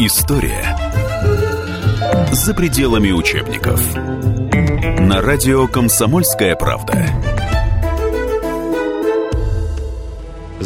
История за пределами учебников. На радио «Комсомольская правда».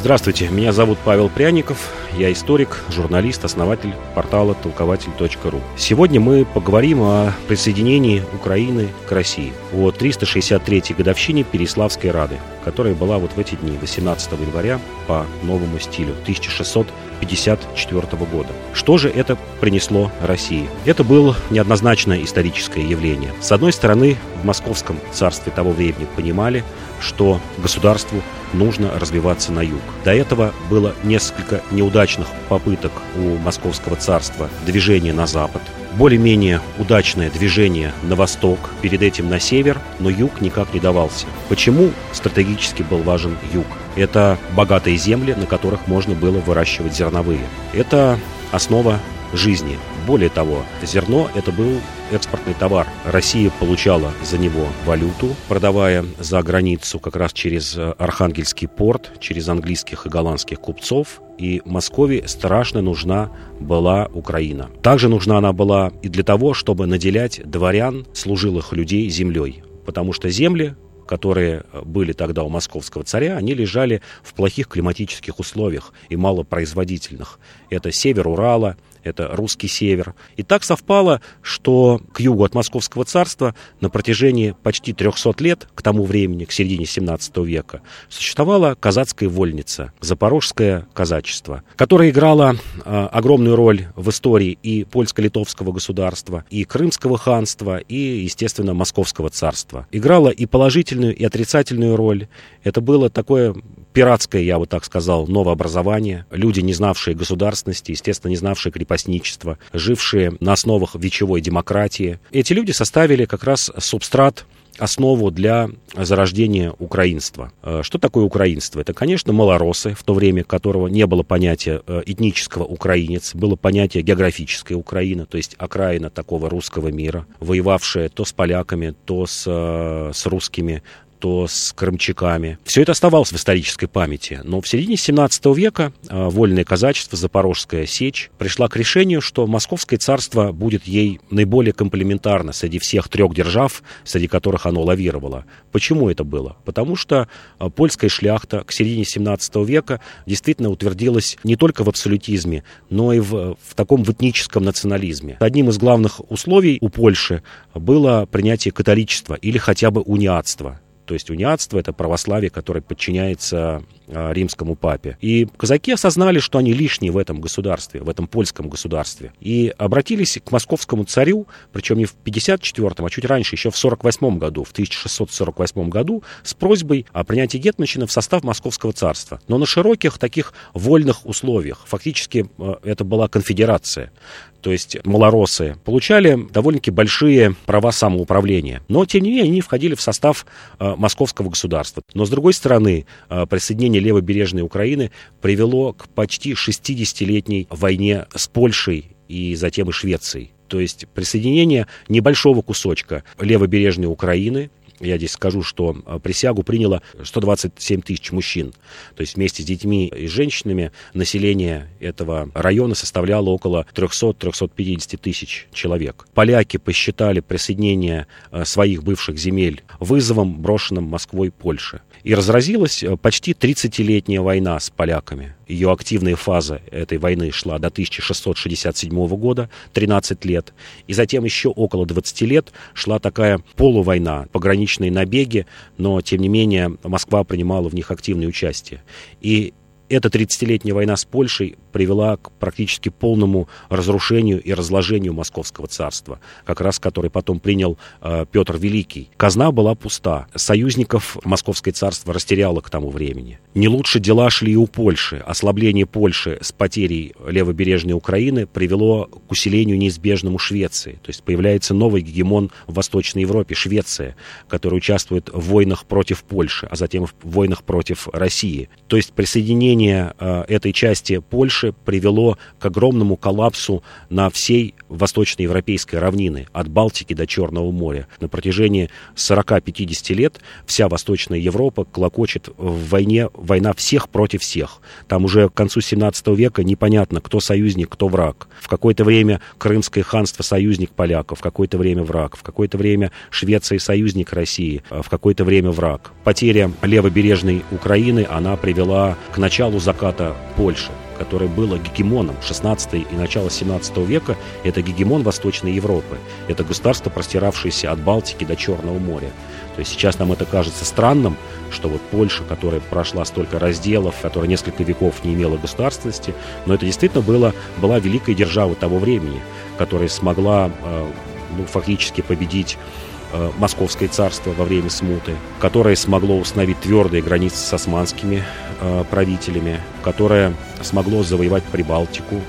Здравствуйте, меня зовут Павел Пряников, я историк, журналист, основатель портала толкователь.ру. Сегодня мы поговорим о присоединении Украины к России, о 363-й годовщине Переславской Рады, которая была вот в эти дни, 18 января, по новому стилю, 1654 года. Что же это принесло России? Это было неоднозначное историческое явление. С одной стороны, в московском царстве того времени понимали, что государству нужно развиваться на юг. До этого было несколько неудачных попыток у Московского царства движения на запад, более-менее удачное движение на восток, перед этим на север, но юг никак не давался. Почему стратегически был важен юг? Это богатые земли, на которых можно было выращивать зерновые. Это основа жизни. Более того, зерно – это был экспортный товар. Россия получала за него валюту, продавая за границу как раз через э, Архангельский порт, через английских и голландских купцов. И Москве страшно нужна была Украина. Также нужна она была и для того, чтобы наделять дворян, служилых людей землей. Потому что земли которые были тогда у московского царя, они лежали в плохих климатических условиях и малопроизводительных. Это север Урала, это русский север. И так совпало, что к югу от Московского царства на протяжении почти 300 лет, к тому времени, к середине 17 века, существовала казацкая вольница, запорожское казачество, которое играло э, огромную роль в истории и польско-литовского государства, и крымского ханства, и, естественно, московского царства. Играло и положительную, и отрицательную роль. Это было такое пиратское, я бы так сказал, новообразование. Люди, не знавшие государственности, естественно, не знавшие крепостничества, жившие на основах вечевой демократии. Эти люди составили как раз субстрат основу для зарождения украинства. Э, что такое украинство? Это, конечно, малоросы, в то время которого не было понятия э, этнического украинец, было понятие географической Украина, то есть окраина такого русского мира, воевавшая то с поляками, то с, э, с русскими, то с крымчаками. Все это оставалось в исторической памяти. Но в середине 17 века э, вольное казачество, Запорожская сечь, пришла к решению, что Московское царство будет ей наиболее комплементарно среди всех трех держав, среди которых оно лавировало. Почему это было? Потому что э, польская шляхта к середине 17 века действительно утвердилась не только в абсолютизме, но и в, в таком в этническом национализме. Одним из главных условий у Польши было принятие католичества или хотя бы униатства. То есть униатство — это православие, которое подчиняется римскому папе. И казаки осознали, что они лишние в этом государстве, в этом польском государстве. И обратились к московскому царю, причем не в 54-м, а чуть раньше, еще в 48 году, в 1648 году, с просьбой о принятии Гетманщины в состав московского царства. Но на широких таких вольных условиях. Фактически а, это была конфедерация то есть малоросы, получали довольно-таки большие права самоуправления. Но, тем не менее, они входили в состав э, московского государства. Но, с другой стороны, э, присоединение левобережной Украины привело к почти 60-летней войне с Польшей и затем и Швецией. То есть присоединение небольшого кусочка левобережной Украины я здесь скажу, что а, присягу приняло 127 тысяч мужчин. То есть вместе с детьми и женщинами население этого района составляло около 300-350 тысяч человек. Поляки посчитали присоединение а, своих бывших земель вызовом, брошенным Москвой Польше. И разразилась а, почти 30-летняя война с поляками. Ее активная фаза этой войны шла до 1667 года, 13 лет. И затем еще около 20 лет шла такая полувойна, пограничные набеги, но, тем не менее, Москва принимала в них активное участие. И эта 30-летняя война с Польшей привела к практически полному разрушению и разложению Московского царства, как раз который потом принял э, Петр Великий. Казна была пуста. Союзников Московское царство растеряло к тому времени. Не лучше дела шли и у Польши. Ослабление Польши с потерей левобережной Украины привело к усилению неизбежному Швеции. То есть появляется новый гегемон в Восточной Европе, Швеция, который участвует в войнах против Польши, а затем в войнах против России. То есть присоединение э, этой части Польши Польши привело к огромному коллапсу на всей восточноевропейской равнины, от Балтики до Черного моря. На протяжении 40-50 лет вся Восточная Европа клокочет в войне, война всех против всех. Там уже к концу 17 века непонятно, кто союзник, кто враг. В какое-то время Крымское ханство союзник поляков, в какое-то время враг, в какое-то время Швеция союзник России, в какое-то время враг. Потеря левобережной Украины, она привела к началу заката Польши которое было гегемоном 16 и начала 17 века, это гегемон Восточной Европы. Это государство, простиравшееся от Балтики до Черного моря. То есть сейчас нам это кажется странным, что вот Польша, которая прошла столько разделов, которая несколько веков не имела государственности, но это действительно было, была великая держава того времени, которая смогла э, ну, фактически победить Московское царство во время смуты, которое смогло установить твердые границы с османскими э, правителями, которое смогло завоевать Прибалтику,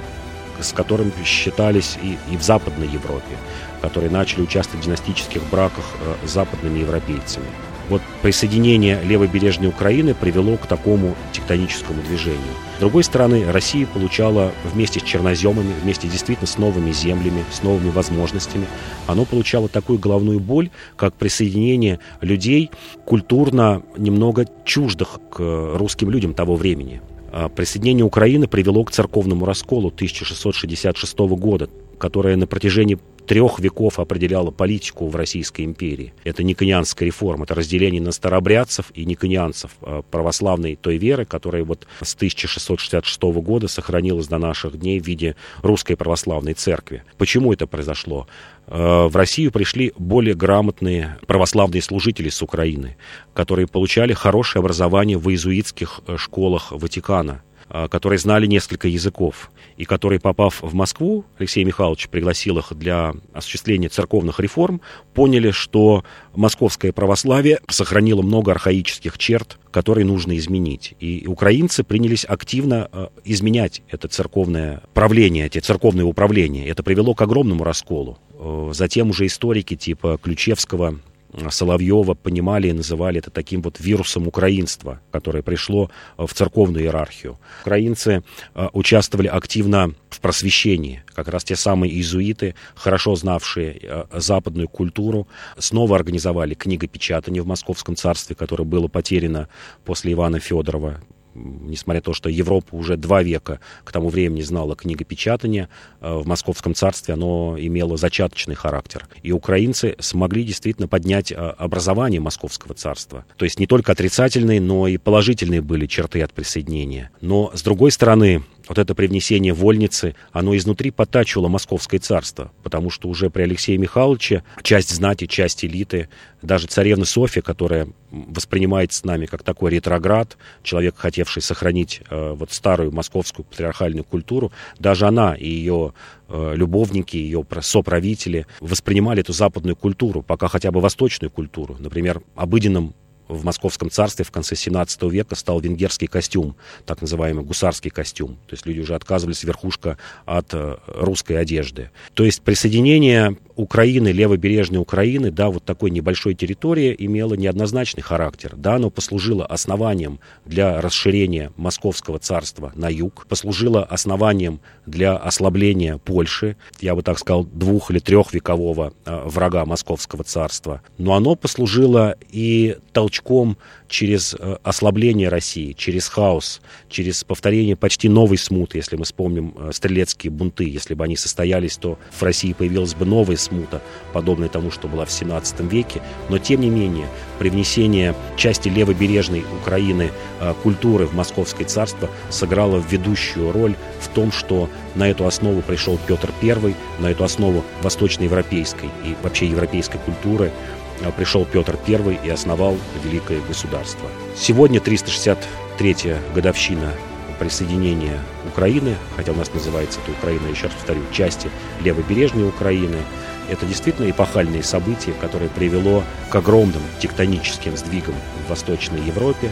с которым считались и, и в Западной Европе, которые начали участвовать в династических браках э, с западными европейцами. Вот присоединение левобережной Украины привело к такому тектоническому движению. С другой стороны, Россия получала вместе с черноземами, вместе действительно с новыми землями, с новыми возможностями, оно получало такую головную боль, как присоединение людей культурно немного чуждых к русским людям того времени. А присоединение Украины привело к церковному расколу 1666 года, которое на протяжении трех веков определяла политику в Российской империи. Это никонианская реформа, это разделение на старобрядцев и никонианцев а, православной той веры, которая вот с 1666 года сохранилась до наших дней в виде русской православной церкви. Почему это произошло? А, в Россию пришли более грамотные православные служители с Украины, которые получали хорошее образование в иезуитских э, школах Ватикана которые знали несколько языков, и которые, попав в Москву, Алексей Михайлович пригласил их для осуществления церковных реформ, поняли, что московское православие сохранило много архаических черт, которые нужно изменить. И украинцы принялись активно а, изменять это церковное правление, эти церковные управления. Это привело к огромному расколу. Э, затем уже историки типа Ключевского Соловьева понимали и называли это таким вот вирусом украинства, которое пришло э, в церковную иерархию. Украинцы э, участвовали активно в просвещении. Как раз те самые иезуиты, хорошо знавшие э, западную культуру, снова организовали книгопечатание в Московском царстве, которое было потеряно после Ивана Федорова несмотря на то, что Европа уже два века к тому времени знала книгопечатание, э, в Московском царстве оно имело зачаточный характер. И украинцы смогли действительно поднять э, образование Московского царства. То есть не только отрицательные, но и положительные были черты от присоединения. Но, с другой стороны, вот это привнесение вольницы, оно изнутри потачивало Московское царство, потому что уже при Алексее Михайловиче часть знати, часть элиты, даже царевна Софья, которая воспринимается с нами как такой ретроград, человек, хотевший сохранить э, вот старую московскую патриархальную культуру, даже она и ее э, любовники, ее соправители воспринимали эту западную культуру, пока хотя бы восточную культуру. Например, обыденным в Московском царстве в конце 17 века стал венгерский костюм, так называемый гусарский костюм. То есть люди уже отказывались верхушка от э, русской одежды. То есть присоединение Украины, левобережной Украины, да, вот такой небольшой территории имело неоднозначный характер. Да, оно послужило основанием для расширения Московского царства на юг, послужило основанием для ослабления Польши, я бы так сказал, двух- или трехвекового э, врага Московского царства. Но оно послужило и толчком через э, ослабление России, через хаос, через повторение почти новой смуты, если мы вспомним э, стрелецкие бунты, если бы они состоялись, то в России появилась бы новая смута, подобная тому, что была в 17 веке. Но, тем не менее, привнесение части левобережной Украины э, культуры в Московское царство сыграло ведущую роль в том, что на эту основу пришел Петр I, на эту основу восточноевропейской и вообще европейской культуры а, пришел Петр I и основал великое государство. Сегодня 363-я годовщина присоединения Украины, хотя у нас называется это Украина, еще раз повторю, части левобережной Украины. Это действительно эпохальные события, которые привело к огромным тектоническим сдвигам в Восточной Европе,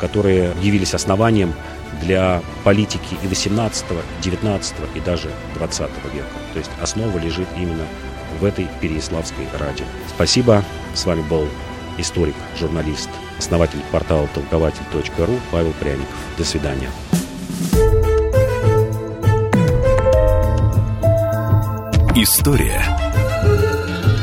которые явились основанием для политики и 18, 19 и даже 20 века. То есть основа лежит именно в этой Переяславской раде. Спасибо. С вами был историк, журналист, основатель портала толкователь.ру Павел Пряников. До свидания. История